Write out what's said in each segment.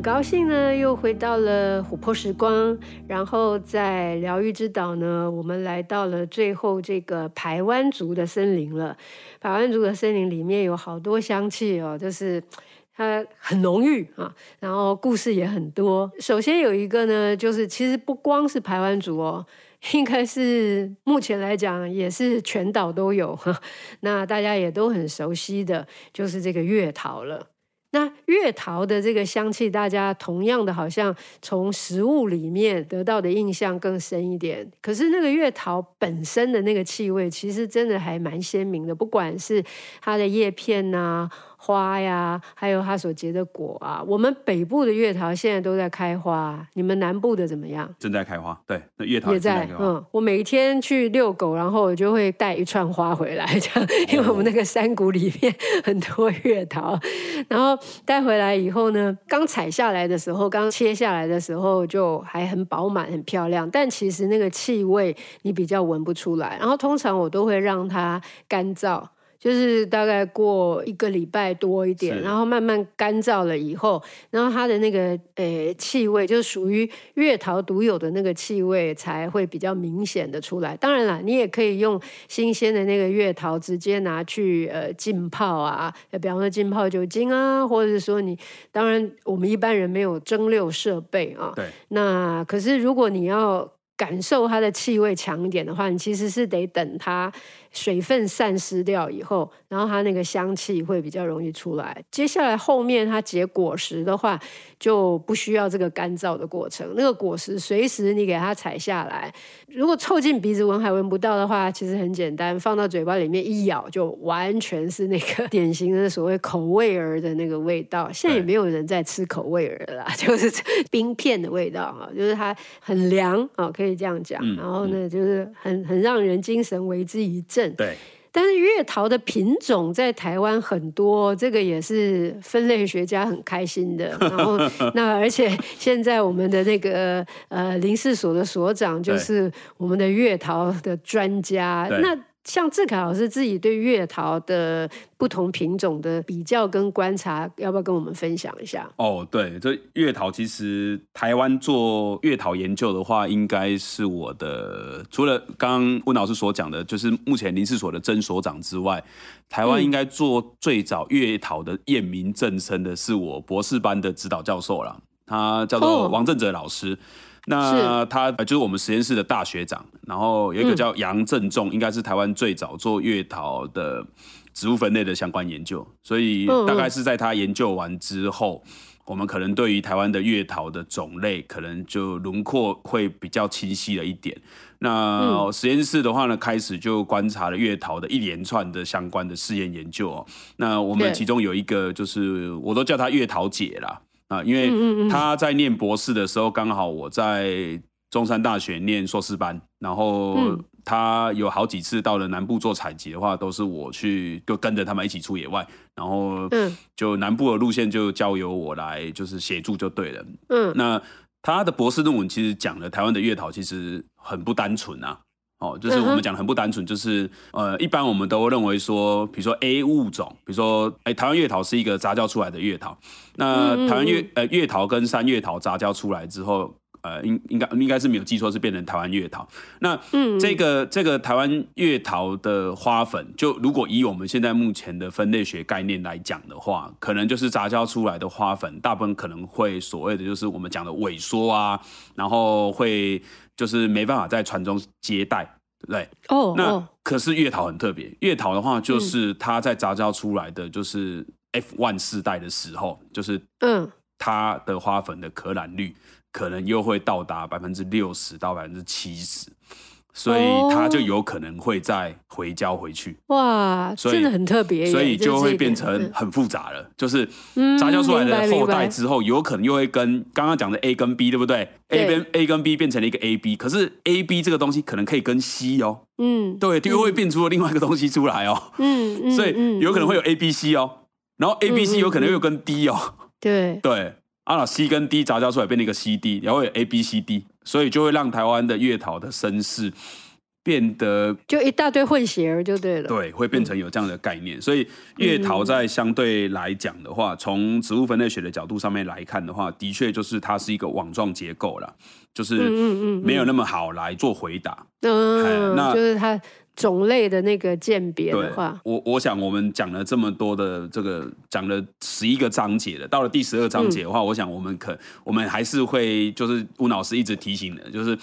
很高兴呢，又回到了琥珀时光，然后在疗愈之岛呢，我们来到了最后这个排湾族的森林了。排湾族的森林里面有好多香气哦，就是它很浓郁啊，然后故事也很多。首先有一个呢，就是其实不光是排湾族哦，应该是目前来讲也是全岛都有。那大家也都很熟悉的，就是这个月桃了。那月桃的这个香气，大家同样的好像从食物里面得到的印象更深一点。可是那个月桃本身的那个气味，其实真的还蛮鲜明的，不管是它的叶片呐、花呀，还有它所结的果啊。我们北部的月桃现在都在开花，你们南部的怎么样？正在开花，对，那月桃也在。嗯，我每天去遛狗，然后我就会带一串花回来，这样，因为我们那个山谷里面很多月桃。然后带回来以后呢，刚采下来的时候，刚切下来的时候就还很饱满、很漂亮，但其实那个气味你比较闻不出来。然后通常我都会让它干燥。就是大概过一个礼拜多一点，然后慢慢干燥了以后，然后它的那个呃气味，就是属于月桃独有的那个气味，才会比较明显的出来。当然了，你也可以用新鲜的那个月桃直接拿去呃浸泡啊，比方说浸泡酒精啊，或者是说你，当然我们一般人没有蒸馏设备啊。对。那可是如果你要感受它的气味强一点的话，你其实是得等它。水分散失掉以后，然后它那个香气会比较容易出来。接下来后面它结果实的话，就不需要这个干燥的过程。那个果实随时你给它采下来，如果凑近鼻子闻还闻不到的话，其实很简单，放到嘴巴里面一咬，就完全是那个典型的所谓口味儿的那个味道。现在也没有人在吃口味儿了啦，就是冰片的味道啊，就是它很凉啊，可以这样讲。然后呢，就是很很让人精神为之一振。对，但是月桃的品种在台湾很多，这个也是分类学家很开心的。然后，那而且现在我们的那个呃林氏所的所长就是我们的月桃的专家。那像志凯老师自己对月桃的不同品种的比较跟观察，要不要跟我们分享一下？哦，对，这月桃其实台湾做月桃研究的话，应该是我的，除了刚刚温老师所讲的，就是目前林试所的曾所长之外，台湾应该做最早月桃的验明正身的是我博士班的指导教授了，他叫做王正哲老师。哦那他就是我们实验室的大学长，然后有一个叫杨正仲，应该是台湾最早做月桃的植物分类的相关研究，所以大概是在他研究完之后，我们可能对于台湾的月桃的种类，可能就轮廓会比较清晰了一点。那实验室的话呢，开始就观察了月桃的一连串的相关的试验研究哦。那我们其中有一个就是，我都叫他月桃姐啦。啊，因为他在念博士的时候，刚好我在中山大学念硕士班，然后他有好几次到了南部做采集的话，都是我去就跟着他们一起出野外，然后就南部的路线就交由我来就是协助就对了。嗯，那他的博士论文其实讲了台湾的月桃其实很不单纯啊。哦，就是我们讲的很不单纯，就是呃，一般我们都认为说，比如说 A 物种，比如说，哎，台湾月桃是一个杂交出来的月桃，那台湾月呃月桃跟山月桃杂交出来之后，呃，应应该应该是没有记错，是变成台湾月桃。那这个这个台湾月桃的花粉，就如果以我们现在目前的分类学概念来讲的话，可能就是杂交出来的花粉，大部分可能会所谓的就是我们讲的萎缩啊，然后会。就是没办法在船中接待，对不对？哦，oh, oh. 那可是月桃很特别，月桃的话，就是它在杂交出来的，就是 F one 世代的时候，就是嗯，它的花粉的可染率可能又会到达百分之六十到百分之七十。所以它就有可能会再回交回去。哇，真的很特别。所以就会变成很复杂了，就是杂交出来的后代之后，有可能又会跟刚刚讲的 A 跟 B，对不对？A 跟 A 跟 B 变成了一个 AB，可是 AB 这个东西可能可以跟 C 哦。嗯，对，就又会变出了另外一个东西出来哦。嗯，所以有可能会有 ABC 哦，然后 ABC 有可能又跟 D 哦。对对。啊，C 跟 D 杂交出来变成一个 CD，然后有 A、B、C、D，所以就会让台湾的月桃的身世变得就一大堆混血儿就对了。对，会变成有这样的概念。嗯、所以月桃在相对来讲的话，从植物分类学的角度上面来看的话，的确就是它是一个网状结构啦，就是没有那么好来做回答。嗯，嗯，那就是它种类的那个鉴别的话，我我想我们讲了这么多的这个讲了十一个章节了，到了第十二章节的话，嗯、我想我们可我们还是会就是吴老师一直提醒的，就是。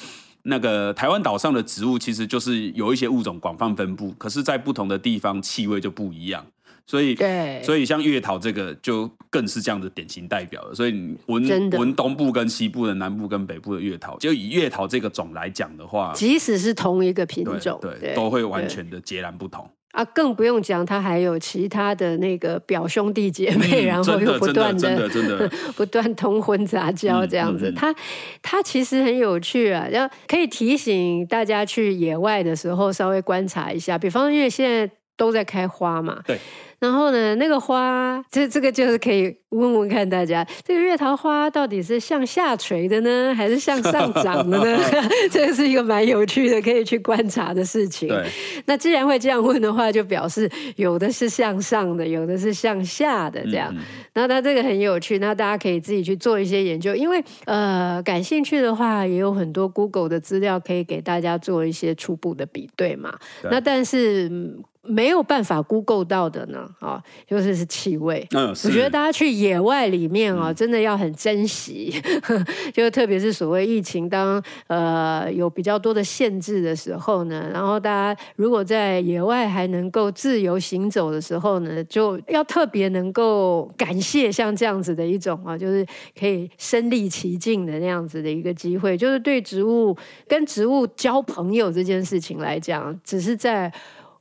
那个台湾岛上的植物其实就是有一些物种广泛分布，可是，在不同的地方气味就不一样，所以，对，所以像月桃这个就更是这样的典型代表了。所以你闻闻东部跟西部的、南部跟北部的月桃，就以月桃这个种来讲的话，即使是同一个品种，对，对，都会完全的截然不同。啊，更不用讲，它还有其他的那个表兄弟姐妹，嗯、然后又不断的 不断通婚杂交这样子。它它其实很有趣啊，要可以提醒大家去野外的时候稍微观察一下。比方因为现在都在开花嘛，对。然后呢，那个花，这这个就是可以问问看大家，这个月桃花到底是向下垂的呢，还是向上长的呢？这个是一个蛮有趣的，可以去观察的事情。对。那既然会这样问的话，就表示有的是向上的，有的是向下的，这样。嗯嗯。那它这个很有趣，那大家可以自己去做一些研究，因为呃，感兴趣的话，也有很多 Google 的资料可以给大家做一些初步的比对嘛。对。那但是。没有办法 Google 到的呢，啊，就是是气味。嗯，我觉得大家去野外里面啊，真的要很珍惜，嗯、就特别是所谓疫情当呃有比较多的限制的时候呢，然后大家如果在野外还能够自由行走的时候呢，就要特别能够感谢像这样子的一种啊，就是可以身历其境的那样子的一个机会，就是对植物跟植物交朋友这件事情来讲，只是在。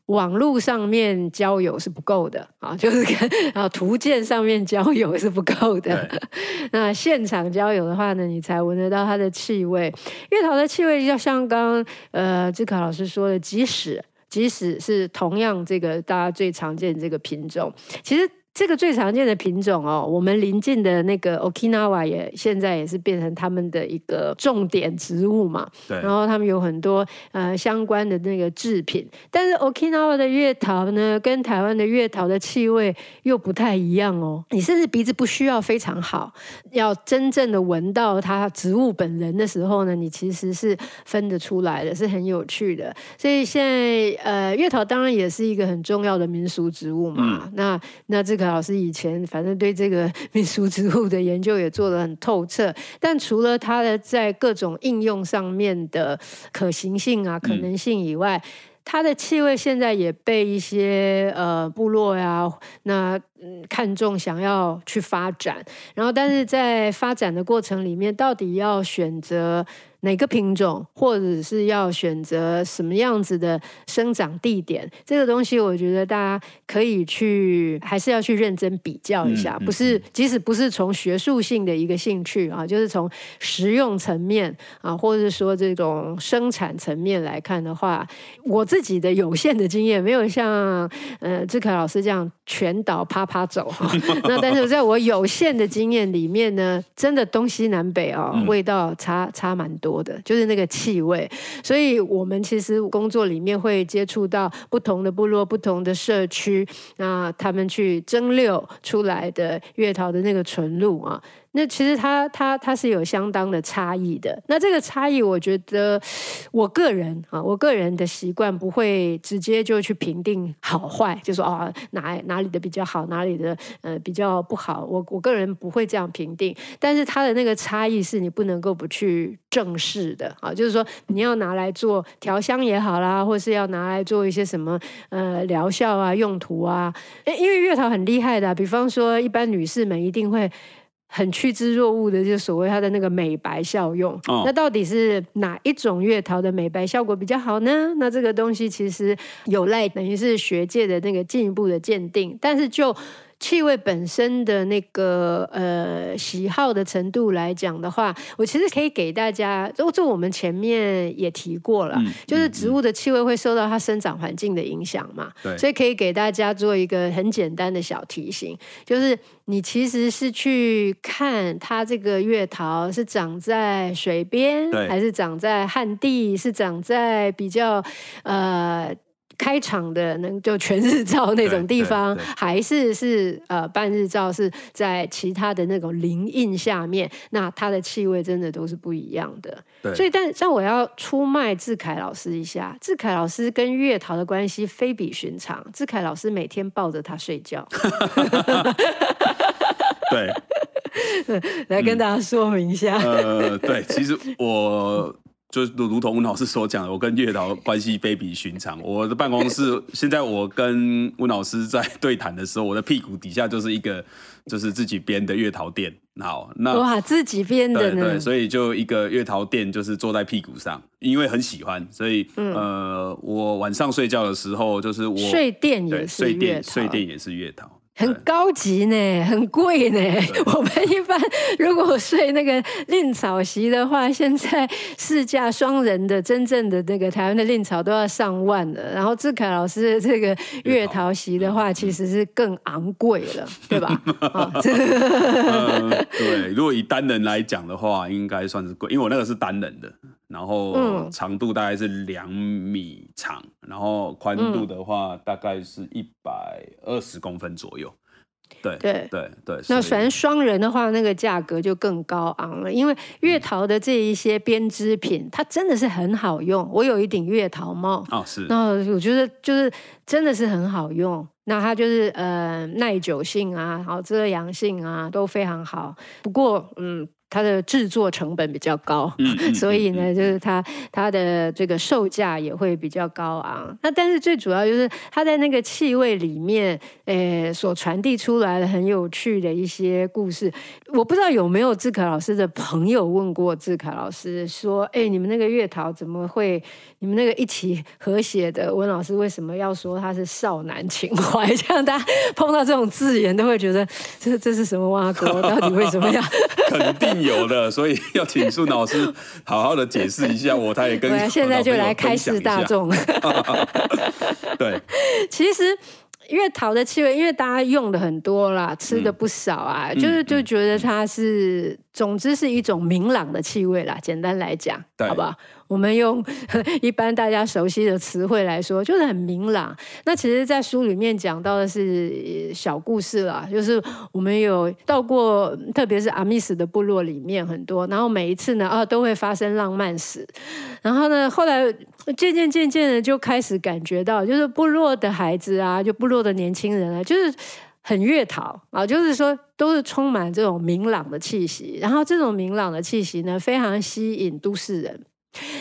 网络上面交友是不够的啊，就是跟啊图鉴上面交友是不够的。那现场交友的话呢，你才闻得到它的气味。月桃的气味，就像刚刚呃志凯老师说的，即使即使是同样这个大家最常见的这个品种，其实。这个最常见的品种哦，我们邻近的那个 Okinawa 也现在也是变成他们的一个重点植物嘛。对。然后他们有很多呃相关的那个制品，但是 Okinawa 的月桃呢，跟台湾的月桃的气味又不太一样哦。你甚至鼻子不需要非常好，要真正的闻到它植物本人的时候呢，你其实是分得出来的，是很有趣的。所以现在呃，月桃当然也是一个很重要的民俗植物嘛。嗯、那那这个。老师以前反正对这个 民俗植物的研究也做得很透彻，但除了它的在各种应用上面的可行性啊、可能性以外，它的气味现在也被一些呃部落呀，那嗯看重想要去发展，然后但是在发展的过程里面，到底要选择。哪个品种，或者是要选择什么样子的生长地点，这个东西，我觉得大家可以去，还是要去认真比较一下。不是，即使不是从学术性的一个兴趣啊，就是从实用层面啊，或者是说这种生产层面来看的话，我自己的有限的经验，没有像呃志凯老师这样全岛趴趴走哈。那但是在我有限的经验里面呢，真的东西南北啊，味道差差蛮多。的就是那个气味，所以我们其实工作里面会接触到不同的部落、不同的社区，那他们去蒸馏出来的月桃的那个纯露啊。那其实它它它是有相当的差异的。那这个差异，我觉得我个人啊，我个人的习惯不会直接就去评定好坏，就说哦哪哪里的比较好，哪里的呃比较不好。我我个人不会这样评定。但是它的那个差异是你不能够不去正视的啊，就是说你要拿来做调香也好啦，或是要拿来做一些什么呃疗效啊用途啊。因为月桃很厉害的，比方说一般女士们一定会。很趋之若鹜的，就所谓它的那个美白效用。哦，那到底是哪一种月桃的美白效果比较好呢？那这个东西其实有赖等于是学界的那个进一步的鉴定。但是就气味本身的那个呃喜好的程度来讲的话，我其实可以给大家，就这我们前面也提过了，嗯、就是植物的气味会受到它生长环境的影响嘛，对，所以可以给大家做一个很简单的小提醒，就是你其实是去看它这个月桃是长在水边，对还是长在旱地，是长在比较呃。开场的能就全日照那种地方，还是是呃半日照是在其他的那种林荫下面，那它的气味真的都是不一样的。所以但但我要出卖志凯老师一下，志凯老师跟月桃的关系非比寻常，志凯老师每天抱着他睡觉。对，来跟大家说明一下。嗯、呃，对，其实我。就如如同温老师所讲的，我跟月桃关系非比寻常。我的办公室现在，我跟温老师在对谈的时候，我的屁股底下就是一个就是自己编的月桃垫。好，那哇，自己编的呢？对，对，所以就一个月桃垫，就是坐在屁股上，因为很喜欢，所以、嗯、呃，我晚上睡觉的时候，就是我睡垫也是睡垫，睡垫也是月桃。很高级呢，很贵呢。我们一般如果睡那个令草席的话，现在市价双人的真正的那个台湾的令草都要上万了。然后志凯老师的这个月桃席的话，其实是更昂贵了，对吧？对，如果以单人来讲的话，应该算是贵，因为我那个是单人的，然后长度大概是两米长，然后宽度的话大概是一百二十公分左右。对对对对，那反正双人的话，那个价格就更高昂了。因为月桃的这一些编织品，它真的是很好用。我有一顶月桃帽哦，是。那我觉得就是真的是很好用。那它就是呃耐久性啊，然后遮阳性啊都非常好。不过嗯。它的制作成本比较高，嗯、所以呢，就是它它的这个售价也会比较高昂。那但是最主要就是它在那个气味里面，诶，所传递出来的很有趣的一些故事。我不知道有没有志凯老师的朋友问过志凯老师说，哎，你们那个月桃怎么会？你们那个一起合写的温老师为什么要说他是少男情怀？这样大家碰到这种字眼都会觉得这这是什么挖沟？到底为什么要？肯定有的，所以要请苏老师好好的解释一下。我他也跟 现在就来开示大众。对，其实。月桃的气味，因为大家用的很多啦，吃的不少啊，嗯、就是就觉得它是，嗯、总之是一种明朗的气味啦。简单来讲，对好不好？我们用 一般大家熟悉的词汇来说，就是很明朗。那其实，在书里面讲到的是小故事啦，就是我们有到过，特别是阿密斯的部落里面很多，然后每一次呢，啊，都会发生浪漫史。然后呢，后来渐渐渐渐的就开始感觉到，就是部落的孩子啊，就部落的年轻人啊，就是很月桃啊，就是说都是充满这种明朗的气息。然后这种明朗的气息呢，非常吸引都市人。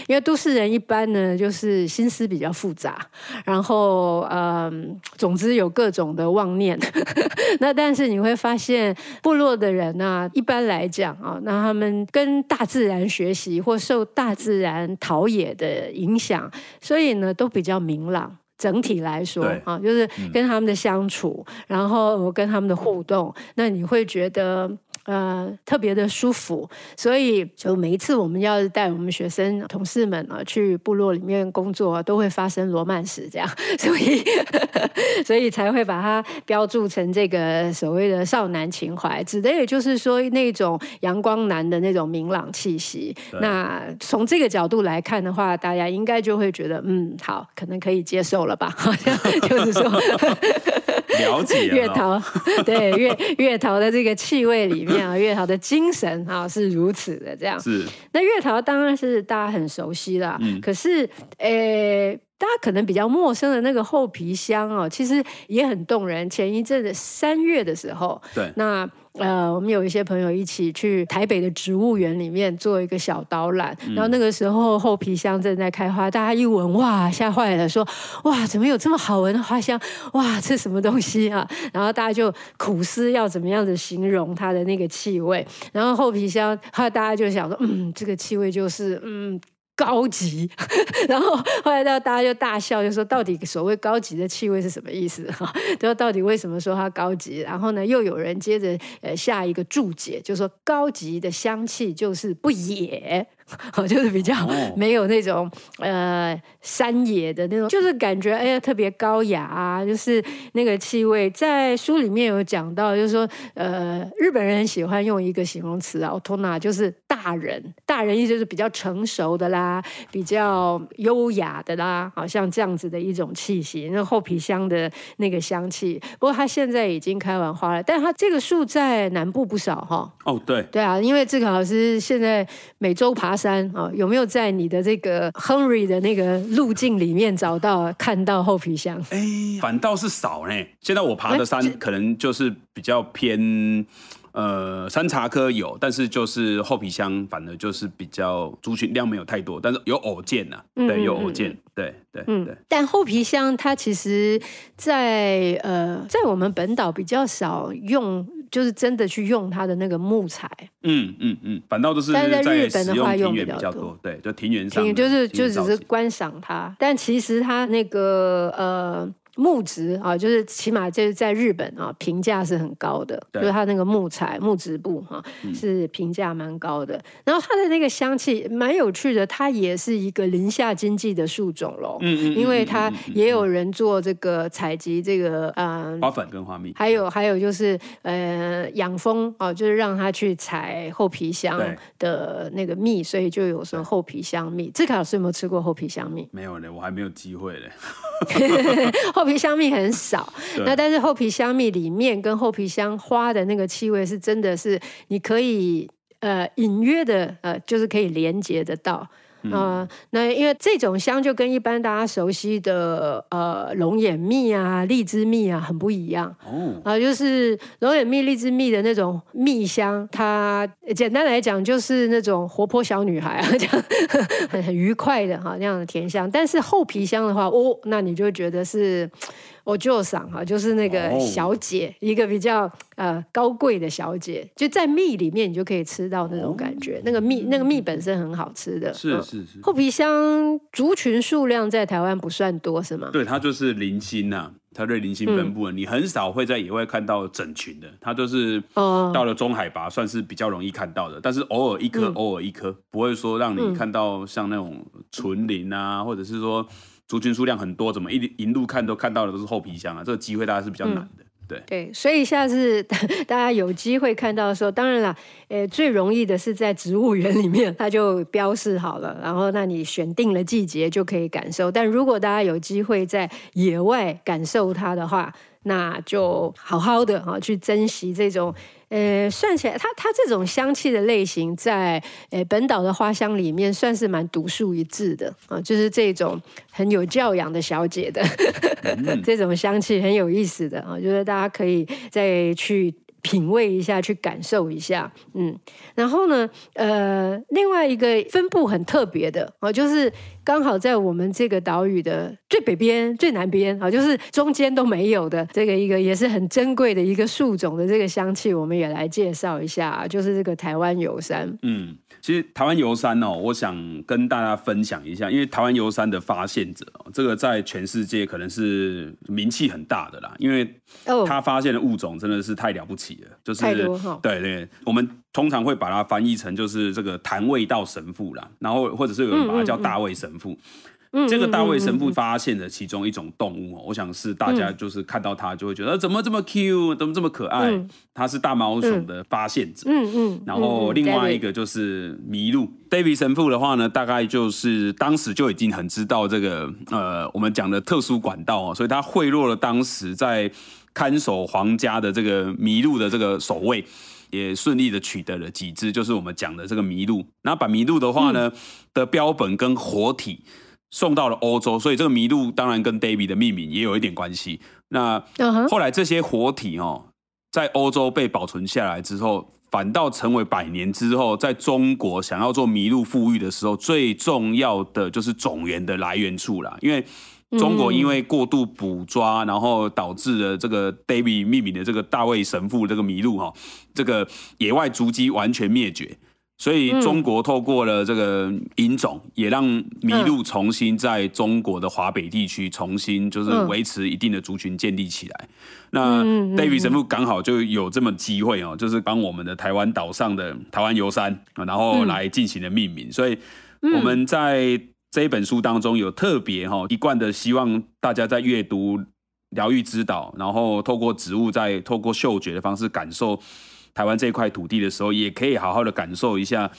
因为都市人一般呢，就是心思比较复杂，然后嗯，总之有各种的妄念。那但是你会发现，部落的人呢、啊，一般来讲啊，那他们跟大自然学习或受大自然陶冶的影响，所以呢，都比较明朗。整体来说啊，就是跟他们的相处，嗯、然后跟他们的互动，那你会觉得。呃，特别的舒服，所以就每一次我们要带我们学生同事们啊去部落里面工作啊，都会发生罗曼史这样，所以 所以才会把它标注成这个所谓的少男情怀，指的也就是说那种阳光男的那种明朗气息。那从这个角度来看的话，大家应该就会觉得，嗯，好，可能可以接受了吧？好像就是说。了解月桃，对月月桃的这个气味里面啊，月桃的精神啊是如此的这样。是。那月桃当然是大家很熟悉啦。嗯。可是，诶、欸，大家可能比较陌生的那个厚皮箱哦，其实也很动人。前一阵子三月的时候，对，那。呃，我们有一些朋友一起去台北的植物园里面做一个小导览，嗯、然后那个时候厚皮箱正在开花，大家一闻哇，吓坏了，说哇，怎么有这么好闻的花香？哇，这什么东西啊？然后大家就苦思要怎么样子形容它的那个气味，然后厚皮箱，后来大家就想说，嗯，这个气味就是嗯。高级，然后后来到大家就大笑，就说到底所谓高级的气味是什么意思？哈，就到底为什么说它高级？然后呢，又有人接着呃下一个注解，就说高级的香气就是不野。就是比较没有那种、哦、呃山野的那种，就是感觉哎呀特别高雅啊，就是那个气味，在书里面有讲到，就是说呃日本人很喜欢用一个形容词啊，，otona，就是大人，大人意思就是比较成熟的啦，比较优雅的啦，好像这样子的一种气息，那厚皮箱的那个香气。不过它现在已经开完花了，但它这个树在南部不少哈。哦，对，对啊，因为志考老师现在每周爬。山啊，有没有在你的这个 Henry 的那个路径里面找到看到厚皮箱？哎，反倒是少呢。现在我爬的山可能就是比较偏呃山茶科有，但是就是厚皮箱，反而就是比较族群量没有太多，但是有偶见呐、啊，对，有偶见，对对对。但厚皮箱它其实在呃在我们本岛比较少用。就是真的去用它的那个木材，嗯嗯嗯，反倒都是在日本的话用比较多，对，就庭园上，就是就只是观赏它，但其实它那个呃。木质啊，就是起码就是在日本啊，评价是很高的。就是它那个木材木质部哈，是评价蛮高的。然后它的那个香气蛮有趣的，它也是一个林下经济的树种喽。嗯嗯。因为它也有人做这个采集这个呃花粉跟花蜜，还有还有就是呃养蜂啊，就是让它去采厚皮香的那个蜜，所以就有说厚皮香蜜。志凯老师有没有吃过厚皮香蜜？没有嘞，我还没有机会嘞。厚皮香蜜很少，那但是厚皮香蜜里面跟厚皮香花的那个气味是真的是你可以呃隐约的呃就是可以连接得到。啊、呃，那因为这种香就跟一般大家熟悉的呃龙眼蜜啊、荔枝蜜啊很不一样哦。啊、呃，就是龙眼蜜、荔枝蜜的那种蜜香，它简单来讲就是那种活泼小女孩啊，这样很很愉快的哈那样的甜香。但是厚皮香的话，哦，那你就觉得是。我就想哈，就是那个小姐，oh. 一个比较呃高贵的小姐，就在蜜里面，你就可以吃到那种感觉。Oh. 那个蜜，那个蜜本身很好吃的。是是是。厚皮箱族群数量在台湾不算多，是吗？对，它就是零星呐、啊，它对零星分布，嗯、你很少会在野外看到整群的。它就是到了中海拔，算是比较容易看到的。但是偶尔一颗，嗯、偶尔一颗，不会说让你看到像那种纯林啊，或者是说。族群数量很多，怎么一一路看都看到的都是后皮箱啊？这个机会大家是比较难的，嗯、对对，所以下次 大家有机会看到的时候，当然了，呃，最容易的是在植物园里面，它就标示好了，然后那你选定了季节就可以感受。但如果大家有机会在野外感受它的话，那就好好的啊，去珍惜这种。呃，算起来，它它这种香气的类型，在呃本岛的花香里面，算是蛮独树一帜的啊，就是这种很有教养的小姐的 这种香气，很有意思的啊，就是大家可以再去。品味一下，去感受一下，嗯，然后呢，呃，另外一个分布很特别的哦，就是刚好在我们这个岛屿的最北边、最南边啊，就是中间都没有的这个一个也是很珍贵的一个树种的这个香气，我们也来介绍一下，就是这个台湾油杉，嗯。其实台湾油杉哦，我想跟大家分享一下，因为台湾油杉的发现者，这个在全世界可能是名气很大的啦，因为他发现的物种真的是太了不起了，就是对对，我们通常会把它翻译成就是这个谭味道神父啦，然后或者是有人把它叫大卫神父。嗯这个大卫神父发现的其中一种动物哦，我想是大家就是看到它就会觉得怎么这么 cute，怎么这么可爱？它是大毛熊的发现者。嗯嗯。然后另外一个就是麋鹿，David 神父的话呢，大概就是当时就已经很知道这个呃我们讲的特殊管道哦，所以他贿赂了当时在看守皇家的这个麋鹿的这个守卫，也顺利的取得了几只，就是我们讲的这个麋鹿。然后把麋鹿的话呢的标本跟活体。送到了欧洲，所以这个麋鹿当然跟 David 的命名也有一点关系。那后来这些活体哦，在欧洲被保存下来之后，反倒成为百年之后在中国想要做麋鹿富裕的时候最重要的就是种源的来源处啦。因为中国因为过度捕抓，然后导致了这个 David 命名的这个大卫神父这个麋鹿哈，这个野外足迹完全灭绝。所以中国透过了这个引种，也让麋鹿重新在中国的华北地区重新就是维持一定的族群建立起来。那 David 神父刚好就有这么机会哦，就是帮我们的台湾岛上的台湾游山，然后来进行了命名。所以我们在这一本书当中有特别哈一贯的希望大家在阅读疗愈之岛，然后透过植物，在透过嗅觉的方式感受。台湾这块土地的时候，也可以好好的感受一下，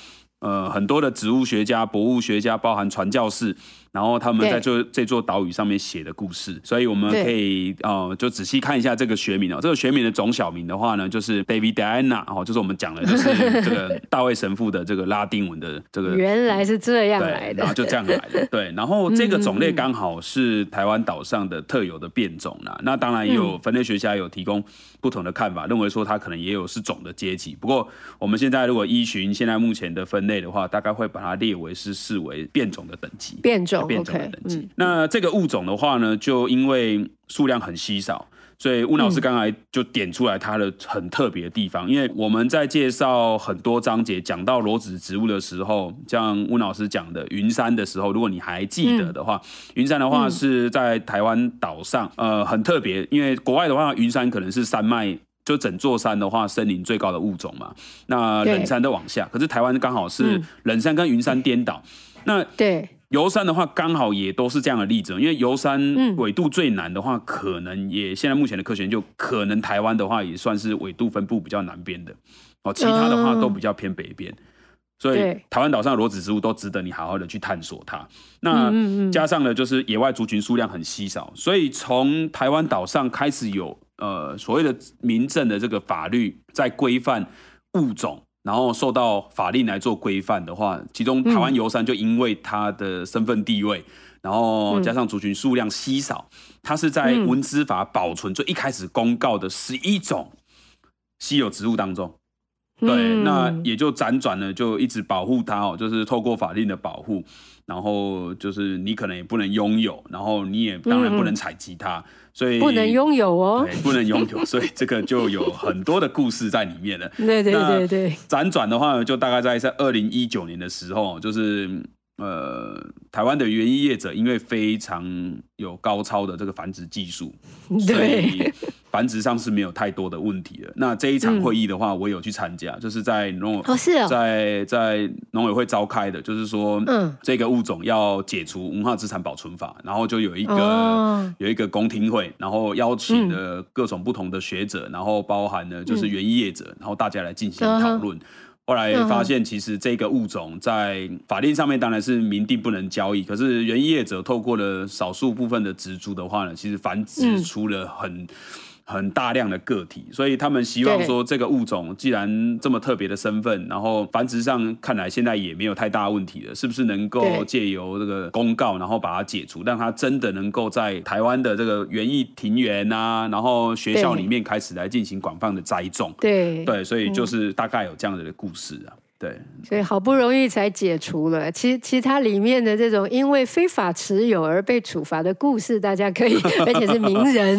呃，很多的植物学家、博物学家，包含传教士。然后他们在这这座岛屿上面写的故事，所以我们可以呃就仔细看一下这个学名哦。这个学名的总小名的话呢，就是 David Diana 哦，就是我们讲的就是 这个大卫神父的这个拉丁文的这个。原来是这样来的，然后就这样来的。对，然后这个种类刚好是台湾岛上的特有的变种啦。那当然也有分类学家有提供不同的看法，认为说它可能也有是种的阶级。不过我们现在如果依循现在目前的分类的话，大概会把它列为是视为变种的等级。变种。变种的等级。Okay, 嗯、那这个物种的话呢，就因为数量很稀少，所以温老师刚才就点出来它的很特别的地方。嗯、因为我们在介绍很多章节讲到裸子植物的时候，像温老师讲的云杉的时候，如果你还记得的话，嗯、云杉的话是在台湾岛上，呃，很特别。因为国外的话，云杉可能是山脉，就整座山的话，森林最高的物种嘛。那冷山都往下，可是台湾刚好是冷山跟云山颠倒。嗯、那对。游山的话，刚好也都是这样的例子，因为游山纬度最难的话，可能也现在目前的科学研究，可能台湾的话也算是纬度分布比较南边的，哦，其他的话都比较偏北边，所以台湾岛上的裸子植物都值得你好好的去探索它。那加上呢，就是野外族群数量很稀少，所以从台湾岛上开始有呃所谓的民政的这个法律在规范物种。然后受到法令来做规范的话，其中台湾游山就因为它的身份地位，嗯、然后加上族群数量稀少，它是在文资法保存最一开始公告的十一种稀有植物当中，对，嗯、那也就辗转呢，就一直保护它哦，就是透过法令的保护，然后就是你可能也不能拥有，然后你也当然不能采集它。嗯所以不能拥有哦，不能拥有，所以这个就有很多的故事在里面了。对对对对，辗转的话，就大概在在二零一九年的时候，就是。呃，台湾的园艺业者因为非常有高超的这个繁殖技术，所以繁殖上是没有太多的问题的。那这一场会议的话，我有去参加，就是在农委在在农委会召开的，就是说，嗯，这个物种要解除文化资产保存法，然后就有一个有一个公听会，然后邀请了各种不同的学者，然后包含了就是园艺业者，然后大家来进行讨论。后来发现，其实这个物种在法令上面当然是明定不能交易，可是园艺业者透过了少数部分的植株的话呢，其实繁殖出了很。很大量的个体，所以他们希望说，这个物种既然这么特别的身份，然后繁殖上看来现在也没有太大问题了，是不是能够借由这个公告，然后把它解除，让它真的能够在台湾的这个园艺庭园啊，然后学校里面开始来进行广泛的栽种？对。对，所以就是大概有这样的故事啊。对，所以好不容易才解除了。其实，其实它里面的这种因为非法持有而被处罚的故事，大家可以，而且是名人，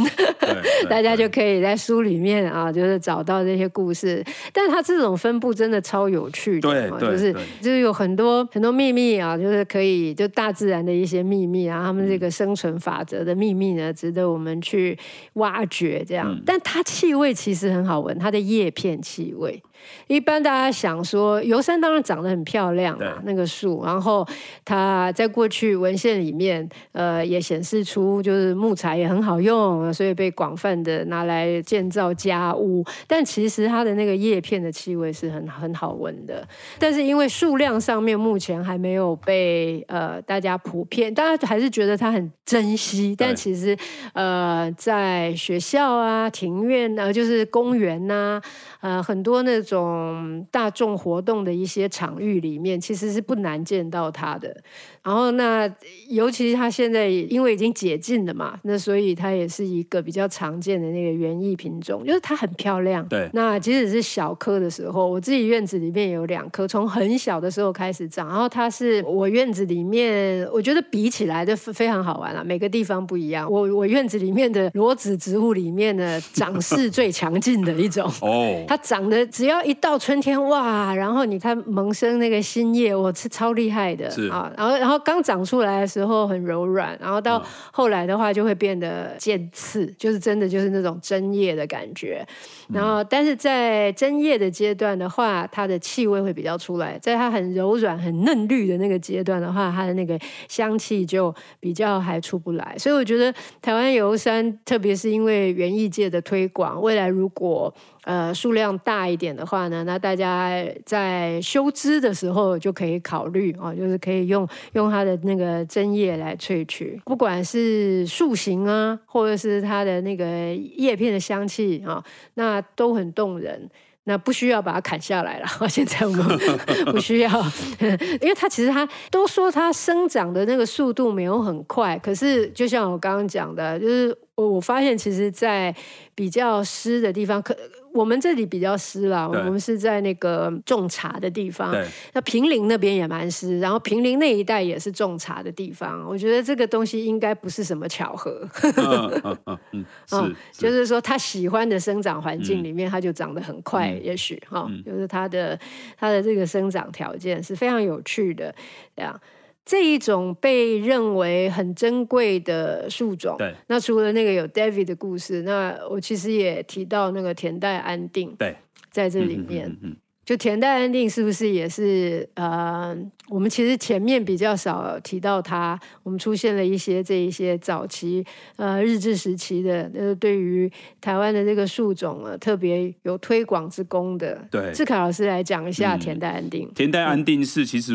大家就可以在书里面啊，就是找到这些故事。但它这种分布真的超有趣的，对，就是就是有很多很多秘密啊，就是可以就大自然的一些秘密啊，他们这个生存法则的秘密呢，值得我们去挖掘。这样，嗯、但它气味其实很好闻，它的叶片气味。一般大家想说，游山当然长得很漂亮啊，那个树，然后它在过去文献里面，呃，也显示出就是木材也很好用，所以被广泛的拿来建造家屋。但其实它的那个叶片的气味是很很好闻的，但是因为数量上面目前还没有被呃大家普遍，大家还是觉得它很珍惜。但其实呃，在学校啊、庭院啊，就是公园呐、啊，呃，很多那种。大众活动的一些场域里面，其实是不难见到他的。然后那尤其是它现在因为已经解禁了嘛，那所以它也是一个比较常见的那个园艺品种，就是它很漂亮。对，那即使是小棵的时候，我自己院子里面有两棵，从很小的时候开始长，然后它是我院子里面，我觉得比起来的非常好玩了，每个地方不一样。我我院子里面的裸子植物里面呢，长势最强劲的一种 哦，它长得只要一到春天哇，然后你看萌生那个新叶，我是超厉害的啊，然后然后。刚长出来的时候很柔软，然后到后来的话就会变得渐刺，就是真的就是那种针叶的感觉。然后，但是在针叶的阶段的话，它的气味会比较出来；在它很柔软、很嫩绿的那个阶段的话，它的那个香气就比较还出不来。所以我觉得台湾油杉，特别是因为园艺界的推广，未来如果呃数量大一点的话呢，那大家在修枝的时候就可以考虑哦，就是可以用用它的那个针叶来萃取，不管是树形啊，或者是它的那个叶片的香气啊，那。都很动人，那不需要把它砍下来了。现在我们 不需要，因为它其实它都说它生长的那个速度没有很快，可是就像我刚刚讲的，就是我我发现其实，在比较湿的地方可。我们这里比较湿啦，我们是在那个种茶的地方。那平林那边也蛮湿，然后平林那一带也是种茶的地方。我觉得这个东西应该不是什么巧合。嗯嗯嗯，是，就是说他喜欢的生长环境里面，它就长得很快。也许哈，就是它的它的这个生长条件是非常有趣的，这样。这一种被认为很珍贵的树种，对，那除了那个有 David 的故事，那我其实也提到那个田代安定，对，在这里面，嗯嗯嗯、就田代安定是不是也是呃，我们其实前面比较少提到它，我们出现了一些这一些早期呃日治时期的呃对于台湾的这个树种啊特别有推广之功的，对，志凯老师来讲一下田代安定，嗯、田代安定是其实。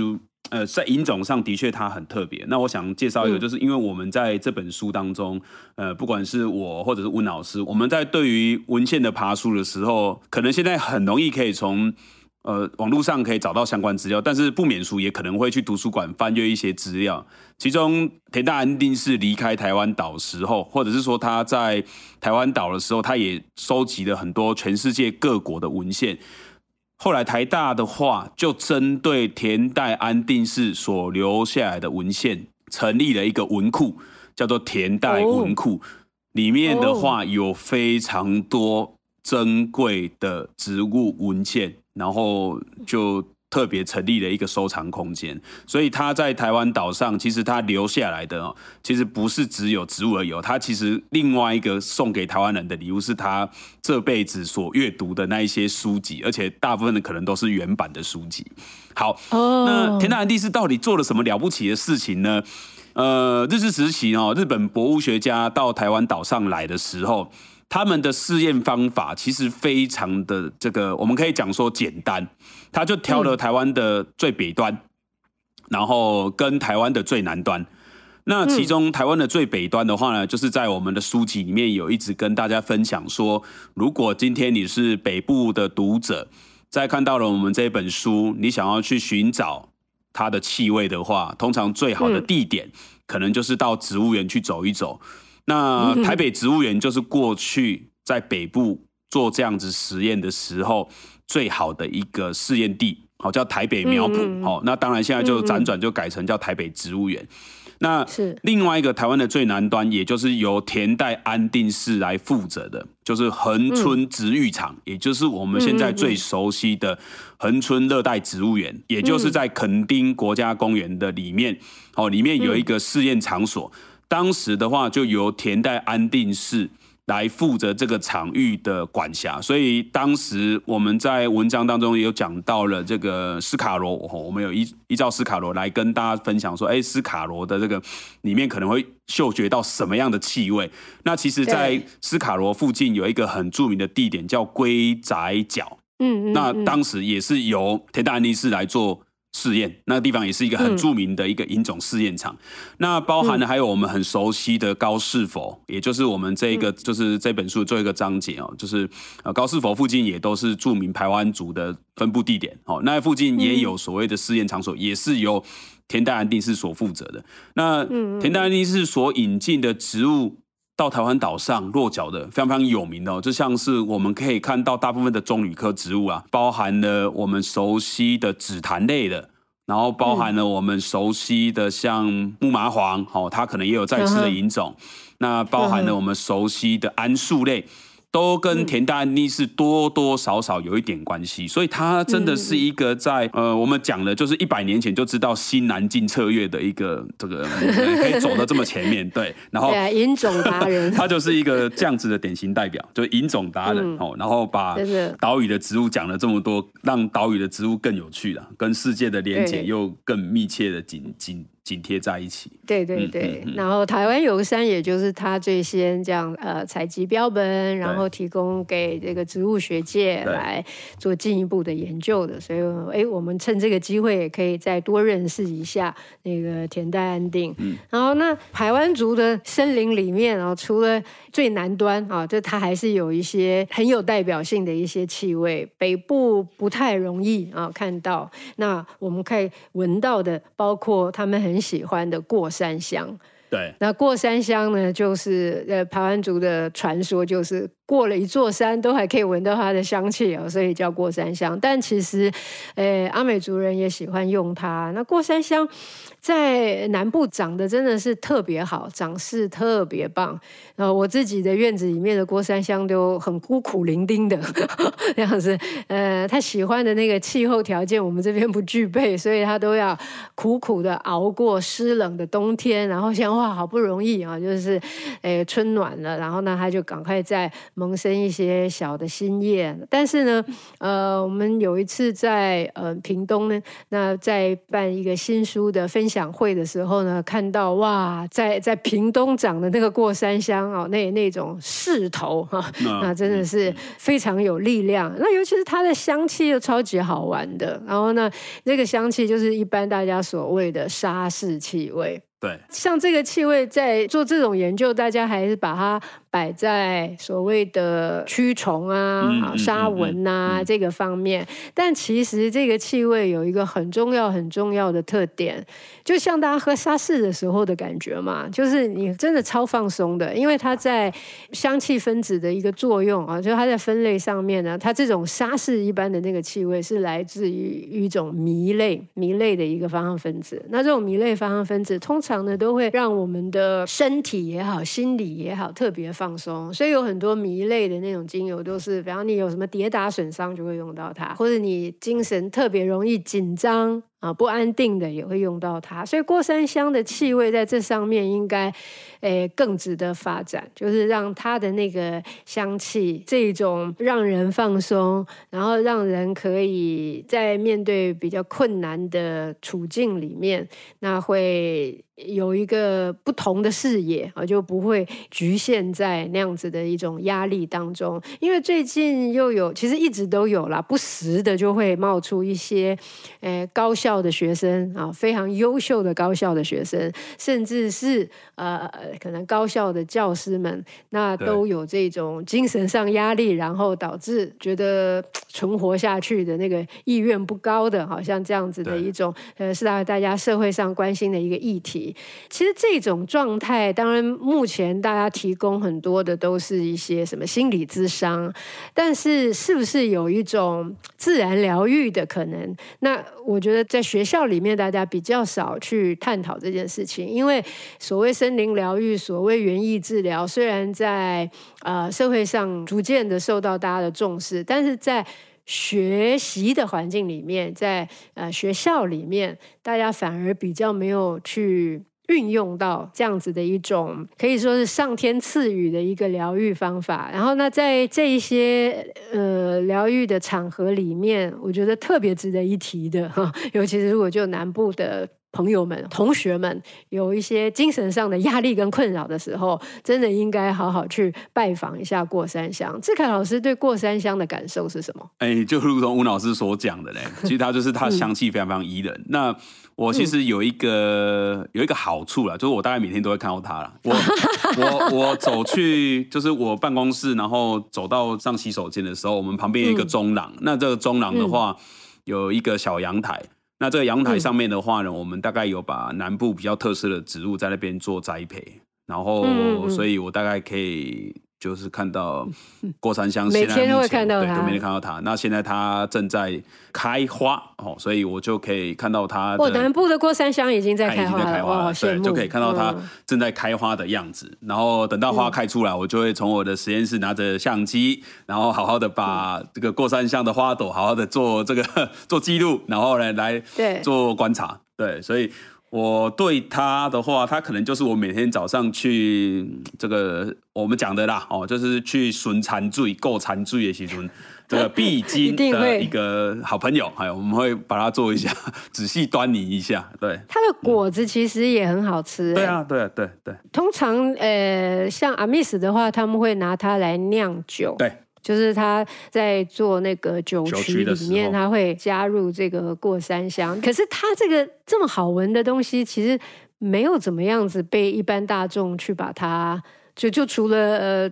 呃，在品种上的确它很特别。那我想介绍一个，就是因为我们在这本书当中，呃，不管是我或者是温老师，我们在对于文献的爬书的时候，可能现在很容易可以从呃网络上可以找到相关资料，但是不免俗也可能会去图书馆翻阅一些资料。其中田大安定是离开台湾岛时候，或者是说他在台湾岛的时候，他也收集了很多全世界各国的文献。后来台大的话，就针对田代安定氏所留下来的文献，成立了一个文库，叫做田代文库。里面的话有非常多珍贵的植物文献，然后就。特别成立了一个收藏空间，所以他在台湾岛上，其实他留下来的哦，其实不是只有植物而已。他其实另外一个送给台湾人的礼物，是他这辈子所阅读的那一些书籍，而且大部分的可能都是原版的书籍。好，那田代安定氏到底做了什么了不起的事情呢？呃，日治时期哦，日本博物学家到台湾岛上来的时候，他们的试验方法其实非常的这个，我们可以讲说简单。他就挑了台湾的最北端，然后跟台湾的最南端。那其中台湾的最北端的话呢，就是在我们的书籍里面有一直跟大家分享说，如果今天你是北部的读者，在看到了我们这本书，你想要去寻找它的气味的话，通常最好的地点可能就是到植物园去走一走。那台北植物园就是过去在北部做这样子实验的时候。最好的一个试验地，好叫台北苗圃，好，那当然现在就辗转就改成叫台北植物园。那是。另外一个台湾的最南端，也就是由田代安定市来负责的，就是恒春植育场，也就是我们现在最熟悉的恒春热带植物园，也就是在垦丁国家公园的里面，哦，里面有一个试验场所，当时的话就由田代安定氏。来负责这个场域的管辖，所以当时我们在文章当中也有讲到了这个斯卡罗，我们有依依照斯卡罗来跟大家分享说，哎，斯卡罗的这个里面可能会嗅觉到什么样的气味？那其实，在斯卡罗附近有一个很著名的地点叫龟仔角，嗯，那当时也是由田代安定氏来做。试验那个地方也是一个很著名的一个引种试验场，嗯、那包含了还有我们很熟悉的高士佛，嗯、也就是我们这一个就是这本书的最后一个章节哦，就是呃高士佛附近也都是著名排湾族的分布地点哦，那附近也有所谓的试验场所，也是由田代安定是所负责的。那田代安定是所引进的植物到台湾岛上落脚的，非常非常有名的哦。就像是我们可以看到大部分的棕榈科植物啊，包含了我们熟悉的紫檀类的。然后包含了我们熟悉的像木麻黄，哦，它可能也有在吃的引种。那包含了我们熟悉的桉树类。都跟田大安定是多多少少有一点关系，所以他真的是一个在呃，我们讲的就是一百年前就知道西南进策略的一个这个可以走到这么前面，对，然后对啊，引种达人，他就是一个这样子的典型代表，就引种达人哦，然后把岛屿的植物讲了这么多，让岛屿的植物更有趣了，跟世界的连接又更密切的紧紧。紧贴在一起，对对对。嗯嗯嗯、然后台湾游山，也就是他最先这样呃采集标本，然后提供给这个植物学界来做进一步的研究的。所以，哎，我们趁这个机会，也可以再多认识一下那个田代安定。嗯、然后，那台湾族的森林里面啊，除了最南端啊，就它还是有一些很有代表性的一些气味，北部不太容易啊看到。那我们可以闻到的，包括他们很。很喜欢的过山香，对，那过山香呢，就是呃，排湾族的传说，就是过了一座山都还可以闻到它的香气哦，所以叫过山香。但其实，呃，阿美族人也喜欢用它。那过山香。在南部长得真的是特别好，长势特别棒。然后我自己的院子里面的过山香都很孤苦伶仃的 这样子。呃，他喜欢的那个气候条件我们这边不具备，所以他都要苦苦的熬过湿冷的冬天。然后像哇，好不容易啊，就是诶春暖了，然后呢他就赶快再萌生一些小的新叶。但是呢，呃，我们有一次在呃屏东呢，那在办一个新书的分享。会的时候呢，看到哇，在在屏东长的那个过山香哦，那那种势头哈，那真的是非常有力量。那尤其是它的香气又超级好玩的，然后呢，那个香气就是一般大家所谓的沙士气味。对，像这个气味在做这种研究，大家还是把它。摆在所谓的驱虫啊、沙蚊啊这个方面，但其实这个气味有一个很重要、很重要的特点，就像大家喝沙士的时候的感觉嘛，就是你真的超放松的，因为它在香气分子的一个作用啊，就它在分类上面呢，它这种沙士一般的那个气味是来自于一种醚类、醚类的一个芳香分子。那这种醚类芳香分子通常呢，都会让我们的身体也好、心理也好特别放松，所以有很多迷类的那种精油都是，比方你有什么跌打损伤就会用到它，或者你精神特别容易紧张啊、不安定的也会用到它。所以过山香的气味在这上面应该。诶，更值得发展，就是让它的那个香气，这种让人放松，然后让人可以在面对比较困难的处境里面，那会有一个不同的视野啊，就不会局限在那样子的一种压力当中。因为最近又有，其实一直都有啦，不时的就会冒出一些，诶，高效校的学生啊，非常优秀的高校的学生，甚至是呃。可能高校的教师们，那都有这种精神上压力，然后导致觉得存活下去的那个意愿不高的，好像这样子的一种，呃，是大家社会上关心的一个议题。其实这种状态，当然目前大家提供很多的都是一些什么心理咨商，但是是不是有一种自然疗愈的可能？那我觉得在学校里面，大家比较少去探讨这件事情，因为所谓森林疗愈。所谓园艺治疗，虽然在呃社会上逐渐的受到大家的重视，但是在学习的环境里面，在呃学校里面，大家反而比较没有去运用到这样子的一种可以说是上天赐予的一个疗愈方法。然后呢，在这一些呃疗愈的场合里面，我觉得特别值得一提的哈，尤其是如果就南部的。朋友们、同学们，有一些精神上的压力跟困扰的时候，真的应该好好去拜访一下过山香。志凯老师对过山香的感受是什么？哎、欸，就如同吴老师所讲的嘞，其实它就是它香气非常非常宜人。嗯、那我其实有一个、嗯、有一个好处啦，就是我大概每天都会看到它啦。我我我走去就是我办公室，然后走到上洗手间的时候，我们旁边有一个中廊。嗯、那这个中廊的话，有一个小阳台。那这个阳台上面的话呢，嗯、我们大概有把南部比较特色的植物在那边做栽培，然后，嗯嗯所以我大概可以。就是看到过山香，每天都会看到它，对，每天看到它。那现在它正在开花哦，所以我就可以看到它。哦，南部的过山香已经在开花了，开花了，对，就可以看到它正在开花的样子。嗯、然后等到花开出来，我就会从我的实验室拿着相机，然后好好的把这个过山香的花朵好好的做这个 做记录，然后呢来做观察。对，所以。我对他的话，他可能就是我每天早上去这个我们讲的啦，哦，就是去寻残醉、购残醉的时候，这个必 经的一个好朋友。还有我们会把它做一下，仔细端倪一下。对，它的果子其实也很好吃。对啊，对啊，对对。通常呃，像阿密斯的话，他们会拿它来酿酒。对。就是他在做那个酒曲里面，他会加入这个过山香。可是他这个这么好闻的东西，其实没有怎么样子被一般大众去把它。就就除了呃，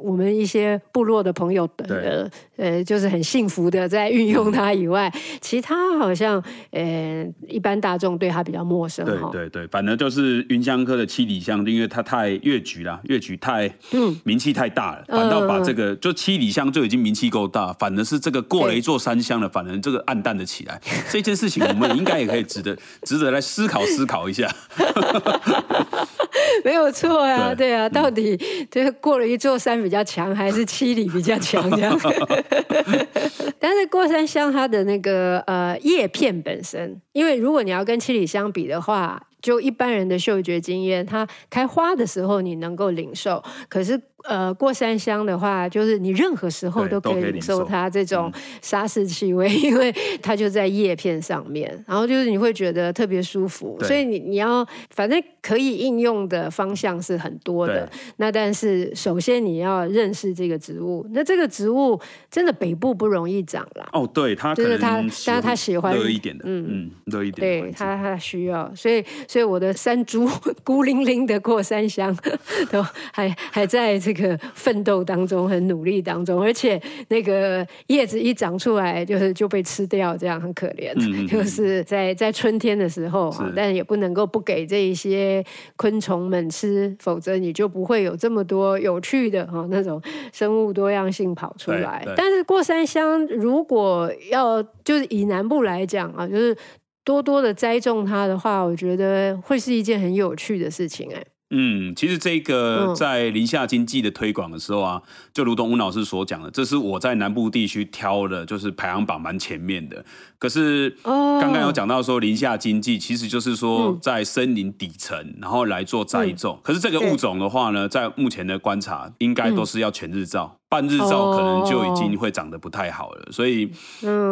我们一些部落的朋友的呃，呃，就是很幸福的在运用它以外，其他好像呃，一般大众对它比较陌生。对对对，反正就是云香科的七里香，因为它太越橘啦，越橘太嗯名气太大了，反倒把这个就七里香就已经名气够大，反而是这个过了一座山香了，反而这个暗淡了起来。这件事情我们应该也可以值得 值得来思考思考一下。没有错、啊，对啊，到底就是过了一座山比较强，还是七里比较强这样？但是过山香它的那个呃叶片本身，因为如果你要跟七里相比的话，就一般人的嗅觉经验，它开花的时候你能够领受，可是。呃，过山香的话，就是你任何时候都可以领受它这种沙士气味，因为它就在叶片上面，然后就是你会觉得特别舒服。所以你你要反正可以应用的方向是很多的。那但是首先你要认识这个植物，那这个植物真的北部不容易长啦。哦，对，它就是它，但是它喜欢热一点的，嗯嗯，热一点。对，它它需要，所以所以我的山猪 孤零零的过山香 都还还在这个。这个奋斗当中，很努力当中，而且那个叶子一长出来，就是就被吃掉，这样很可怜。就是在在春天的时候啊，但也不能够不给这一些昆虫们吃，否则你就不会有这么多有趣的哈那种生物多样性跑出来。但是过山香如果要就是以南部来讲啊，就是多多的栽种它的话，我觉得会是一件很有趣的事情哎。嗯，其实这个在林下经济的推广的时候啊，就如同吴老师所讲的，这是我在南部地区挑的，就是排行榜蛮前面的。可是刚刚有讲到说林下经济，其实就是说在森林底层，然后来做栽种。可是这个物种的话呢，在目前的观察，应该都是要全日照。半日照可能就已经会长得不太好了，哦、所以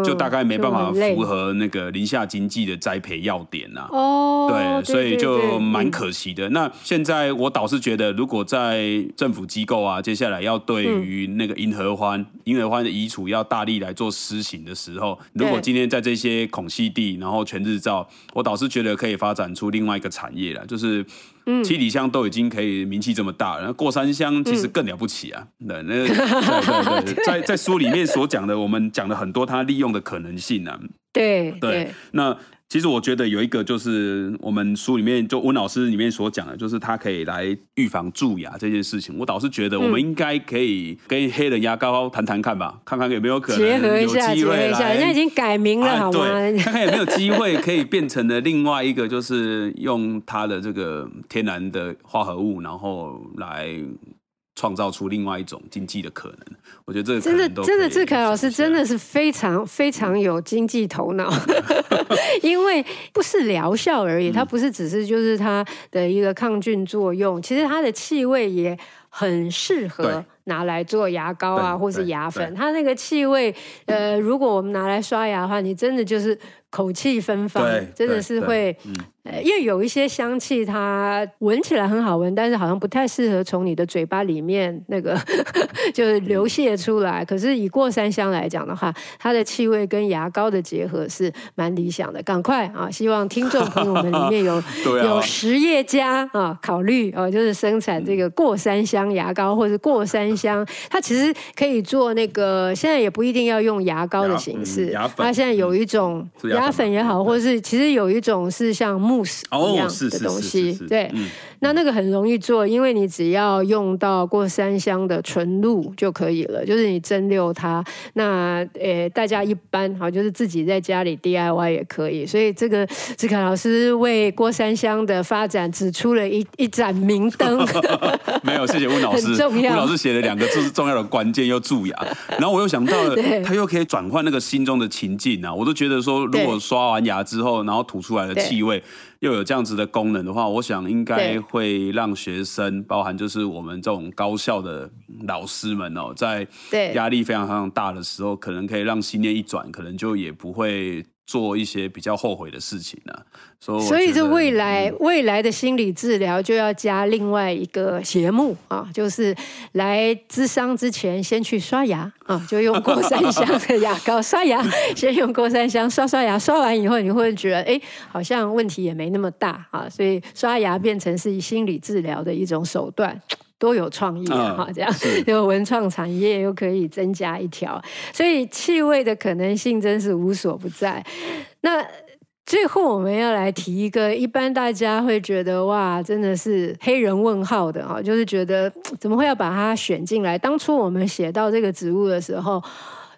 就大概没办法符合那个林下经济的栽培要点呐、啊。哦，对，所以就蛮可惜的。那现在我倒是觉得，如果在政府机构啊，接下来要对于那个银合欢、银合欢的移除要大力来做施行的时候，如果今天在这些孔隙地，然后全日照，我倒是觉得可以发展出另外一个产业了，就是。七里香都已经可以名气这么大了，那过山香其实更了不起啊！嗯、对，那对对对，在在书里面所讲的，我们讲了很多它利用的可能性啊。对对，对，那。其实我觉得有一个就是我们书里面就温老师里面所讲的，就是它可以来预防蛀牙这件事情。我倒是觉得我们应该可以跟黑人牙膏谈谈看吧，看看有没有可能结合一下，结合一下。人家已经改名了，啊、好吗？对，看看有没有机会可以变成了另外一个，就是用它的这个天然的化合物，然后来。创造出另外一种经济的可能，我觉得这个真的真的志凯老师真的是非常非常有经济头脑，因为不是疗效而已，它不是只是就是它的一个抗菌作用，其实它的气味也很适合拿来做牙膏啊，或是牙粉。它那个气味，呃，如果我们拿来刷牙的话，你真的就是口气芬芳，真的是会。因为有一些香气，它闻起来很好闻，但是好像不太适合从你的嘴巴里面那个 就是流泻出来。可是以过山香来讲的话，它的气味跟牙膏的结合是蛮理想的。赶快啊！希望听众朋友们里面有 有实业家啊，考虑啊，就是生产这个过山香牙膏，或者过山香，它其实可以做那个。现在也不一定要用牙膏的形式，它现在有一种要牙粉也好，或者是其实有一种是像慕斯一样的东西，对。那那个很容易做，因为你只要用到过三香的纯露就可以了，就是你蒸馏它。那呃，大家一般好，就是自己在家里 DIY 也可以。所以这个志凯老师为过三香的发展指出了一一盏明灯。没有，谢谢温老师。温老师写了两个字是重要的关键，又蛀牙。然后我又想到了，他又可以转换那个心中的情境啊！我都觉得说，如果刷完牙之后，然后吐出来的气味。又有这样子的功能的话，我想应该会让学生，包含就是我们这种高校的老师们哦，在压力非常非常大的时候，可能可以让心念一转，可能就也不会。做一些比较后悔的事情呢、啊，所以所以这未来、嗯、未来的心理治疗就要加另外一个节目啊，就是来咨商之前先去刷牙啊，就用过三香的牙膏刷牙，先用过三香刷刷牙，刷完以后你会觉得哎、欸，好像问题也没那么大啊，所以刷牙变成是心理治疗的一种手段。多有创意啊！哈、嗯，这样 有文创产业又可以增加一条，所以气味的可能性真是无所不在。那最后我们要来提一个，一般大家会觉得哇，真的是黑人问号的啊，就是觉得怎么会要把它选进来？当初我们写到这个植物的时候。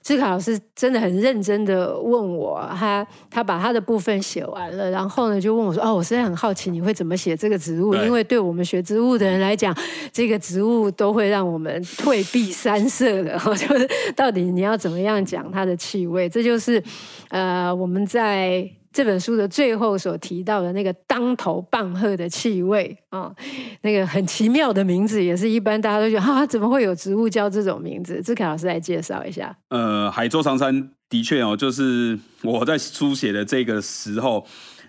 智凯老师真的很认真的问我，他他把他的部分写完了，然后呢就问我说：“哦，我实在很好奇你会怎么写这个植物，因为对我们学植物的人来讲，这个植物都会让我们退避三舍的，就是到底你要怎么样讲它的气味，这就是呃我们在。”这本书的最后所提到的那个当头棒喝的气味啊，那个很奇妙的名字，也是一般大家都觉得啊，怎么会有植物叫这种名字？志凯老师来介绍一下。呃，海州长山的确哦，就是我在书写的这个时候，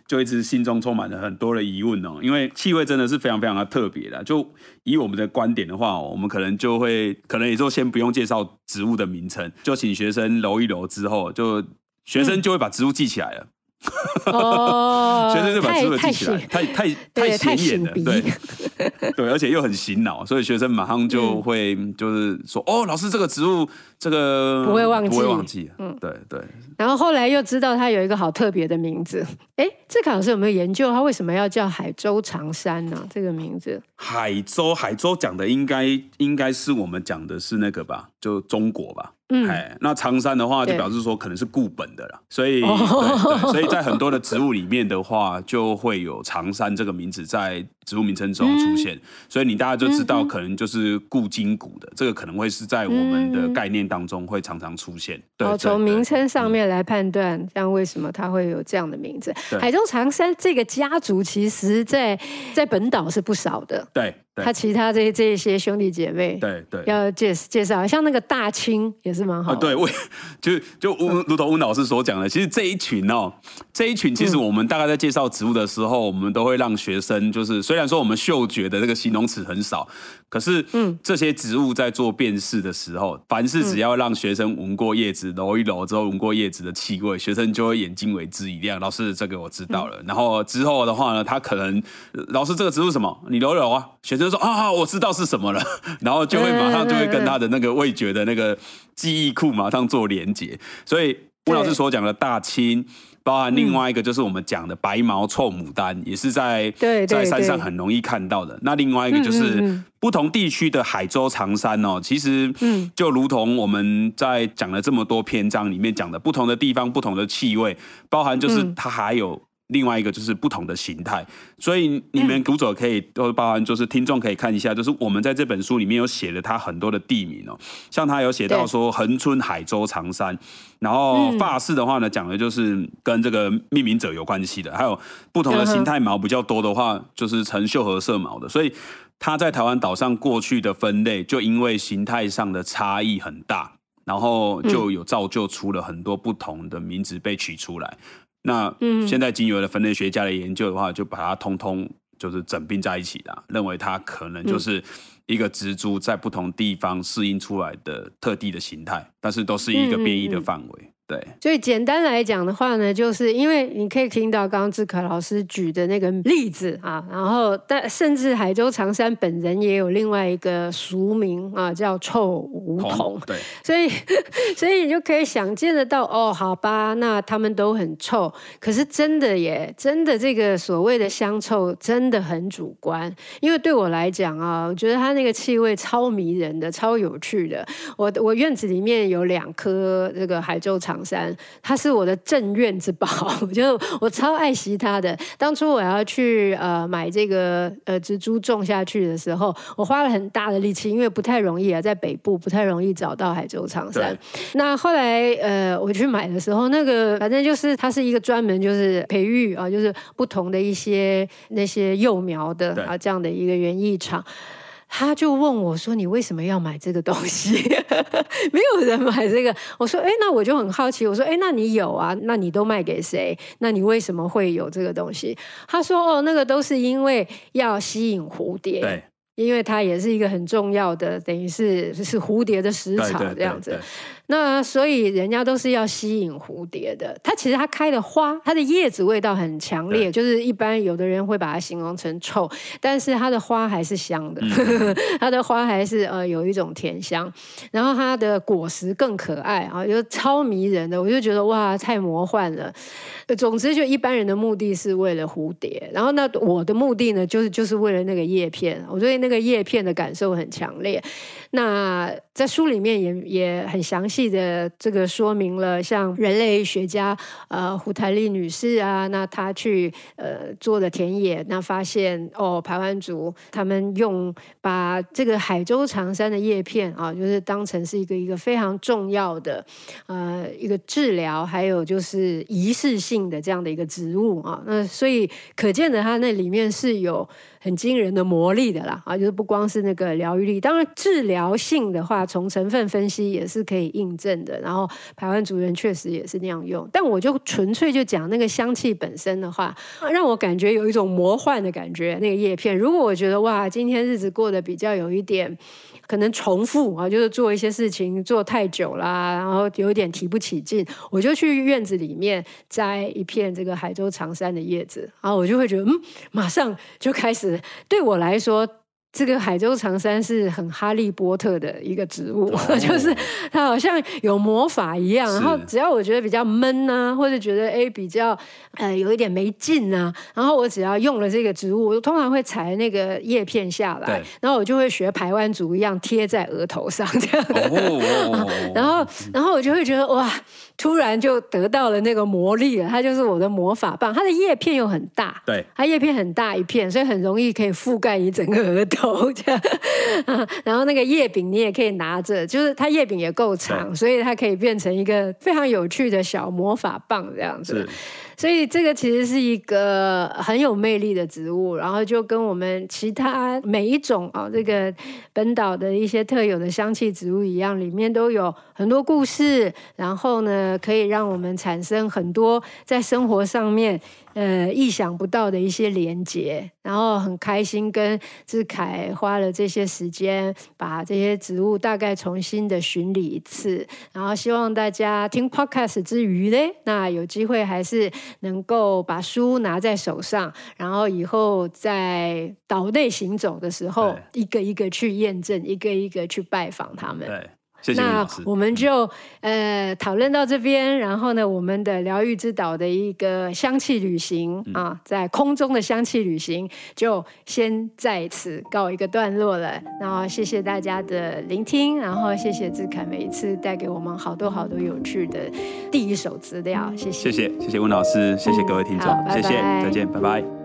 就一直心中充满了很多的疑问哦，因为气味真的是非常非常的特别的。就以我们的观点的话，我们可能就会，可能也就先不用介绍植物的名称，就请学生揉一揉之后，就学生就会把植物记起来了。嗯哦，学生就把植物记起来，太太太显眼了，对 对，而且又很洗脑，所以学生马上就会就是说，哦，老师这个植物这个不会忘记，不会忘记，嗯，对对。然后后来又知道它有一个好特别的名字，哎，志凯老师有没有研究它为什么要叫海州长山呢？这个名字，海州海州讲的应该应该是我们讲的是那个吧，就中国吧。嗯，那长山的话就表示说可能是固本的啦，所以所以在很多的植物里面的话，就会有长山这个名字在植物名称中出现，所以你大家就知道可能就是固筋骨的，这个可能会是在我们的概念当中会常常出现。对，从名称上面来判断，像为什么它会有这样的名字？海中长山这个家族其实在在本岛是不少的。对。他其他这这些兄弟姐妹，对对，要介介绍，像那个大青也是蛮好的。对，我 就就吴 如同温老师所讲的，其实这一群哦，这一群其实我们大概在介绍植物的时候，我们都会让学生就是，虽然说我们嗅觉的这个形容词很少，可是嗯，这些植物在做辨识的时候，凡是只要让学生闻过叶子，揉一揉之后闻过叶子的气味，学生就会眼睛为之一亮。老师，这个我知道了。然后之后的话呢，他可能老师这个植物什么？你揉揉啊，学生。就说啊，我知道是什么了，然后就会马上就会跟他的那个味觉的那个记忆库马上做连接。所以温老师所讲的大青，包含另外一个就是我们讲的白毛臭牡丹，也是在在山上很容易看到的。那另外一个就是不同地区的海州长山哦，其实就如同我们在讲了这么多篇章里面讲的，不同的地方不同的气味，包含就是它还有。另外一个就是不同的形态，所以你们读者可以都包含，就是听众可以看一下，就是我们在这本书里面有写了它很多的地名哦，像他有写到说恒春、海州、长山，然后发式的话呢，讲的就是跟这个命名者有关系的，还有不同的形态毛比较多的话，就是呈秀和色毛的，所以它在台湾岛上过去的分类，就因为形态上的差异很大，然后就有造就出了很多不同的名字被取出来。那现在经由了分类学家的研究的话，就把它通通就是整并在一起了，认为它可能就是一个植株在不同地方适应出来的特地的形态，但是都是一个变异的范围。对，所以简单来讲的话呢，就是因为你可以听到刚刚志凯老师举的那个例子啊，然后但甚至海州长山本人也有另外一个俗名啊，叫臭梧桐。对，所以 所以你就可以想见得到哦，好吧，那他们都很臭，可是真的耶，真的这个所谓的香臭真的很主观，因为对我来讲啊，我觉得它那个气味超迷人的，超有趣的。我我院子里面有两棵这个海州长杉，它是我的镇院之宝，就我超爱惜它的。当初我要去呃买这个呃植株种下去的时候，我花了很大的力气，因为不太容易啊，在北部不太容易找到海州长山。那后来呃我去买的时候，那个反正就是它是一个专门就是培育啊，就是不同的一些那些幼苗的啊这样的一个园艺场。他就问我说：“你为什么要买这个东西？没有人买这个。”我说：“哎，那我就很好奇。我说：哎，那你有啊？那你都卖给谁？那你为什么会有这个东西？”他说：“哦，那个都是因为要吸引蝴蝶，对，因为它也是一个很重要的，等于是是蝴蝶的食草这样子。”那所以人家都是要吸引蝴蝶的。它其实它开的花，它的叶子味道很强烈，就是一般有的人会把它形容成臭，但是它的花还是香的。嗯、它的花还是呃有一种甜香，然后它的果实更可爱啊，就超迷人的。我就觉得哇，太魔幻了。总之，就一般人的目的是为了蝴蝶，然后那我的目的呢，就是就是为了那个叶片。我对那个叶片的感受很强烈。那在书里面也也很详细的这个说明了，像人类学家呃胡台丽女士啊，那她去呃做的田野，那发现哦排湾族他们用把这个海州长山的叶片啊，就是当成是一个一个非常重要的呃一个治疗，还有就是仪式性的这样的一个植物啊，那所以可见的它那里面是有。很惊人的魔力的啦，啊，就是不光是那个疗愈力，当然治疗性的话，从成分分析也是可以印证的。然后台湾族人确实也是那样用，但我就纯粹就讲那个香气本身的话，让我感觉有一种魔幻的感觉。那个叶片，如果我觉得哇，今天日子过得比较有一点。可能重复啊，就是做一些事情做太久啦，然后有点提不起劲，我就去院子里面摘一片这个海州长山的叶子，然后我就会觉得，嗯，马上就开始对我来说。这个海州长山是很哈利波特的一个植物，哦、就是它好像有魔法一样。然后只要我觉得比较闷呐、啊，或者觉得哎比较呃有一点没劲呐、啊，然后我只要用了这个植物，我通常会采那个叶片下来，然后我就会学排湾族一样贴在额头上这样。哦、然后然后我就会觉得哇，突然就得到了那个魔力了，它就是我的魔法棒。它的叶片又很大，对，它叶片很大一片，所以很容易可以覆盖你整个额头。这样，然后那个叶柄你也可以拿着，就是它叶柄也够长，所以它可以变成一个非常有趣的小魔法棒这样子。所以这个其实是一个很有魅力的植物，然后就跟我们其他每一种啊这个本岛的一些特有的香气植物一样，里面都有很多故事，然后呢可以让我们产生很多在生活上面呃意想不到的一些连接，然后很开心跟志凯花了这些时间把这些植物大概重新的巡礼一次，然后希望大家听 Podcast 之余呢，那有机会还是。能够把书拿在手上，然后以后在岛内行走的时候，一个一个去验证，一个一个去拜访他们。对。谢谢那我们就呃讨论到这边，然后呢，我们的疗愈之岛的一个香气旅行、嗯、啊，在空中的香气旅行就先在此告一个段落了。然后谢谢大家的聆听，然后谢谢志凯每一次带给我们好多好多有趣的第一手资料。谢谢，谢谢，谢谢温老师，谢谢各位听众，嗯、谢谢，再见，拜拜。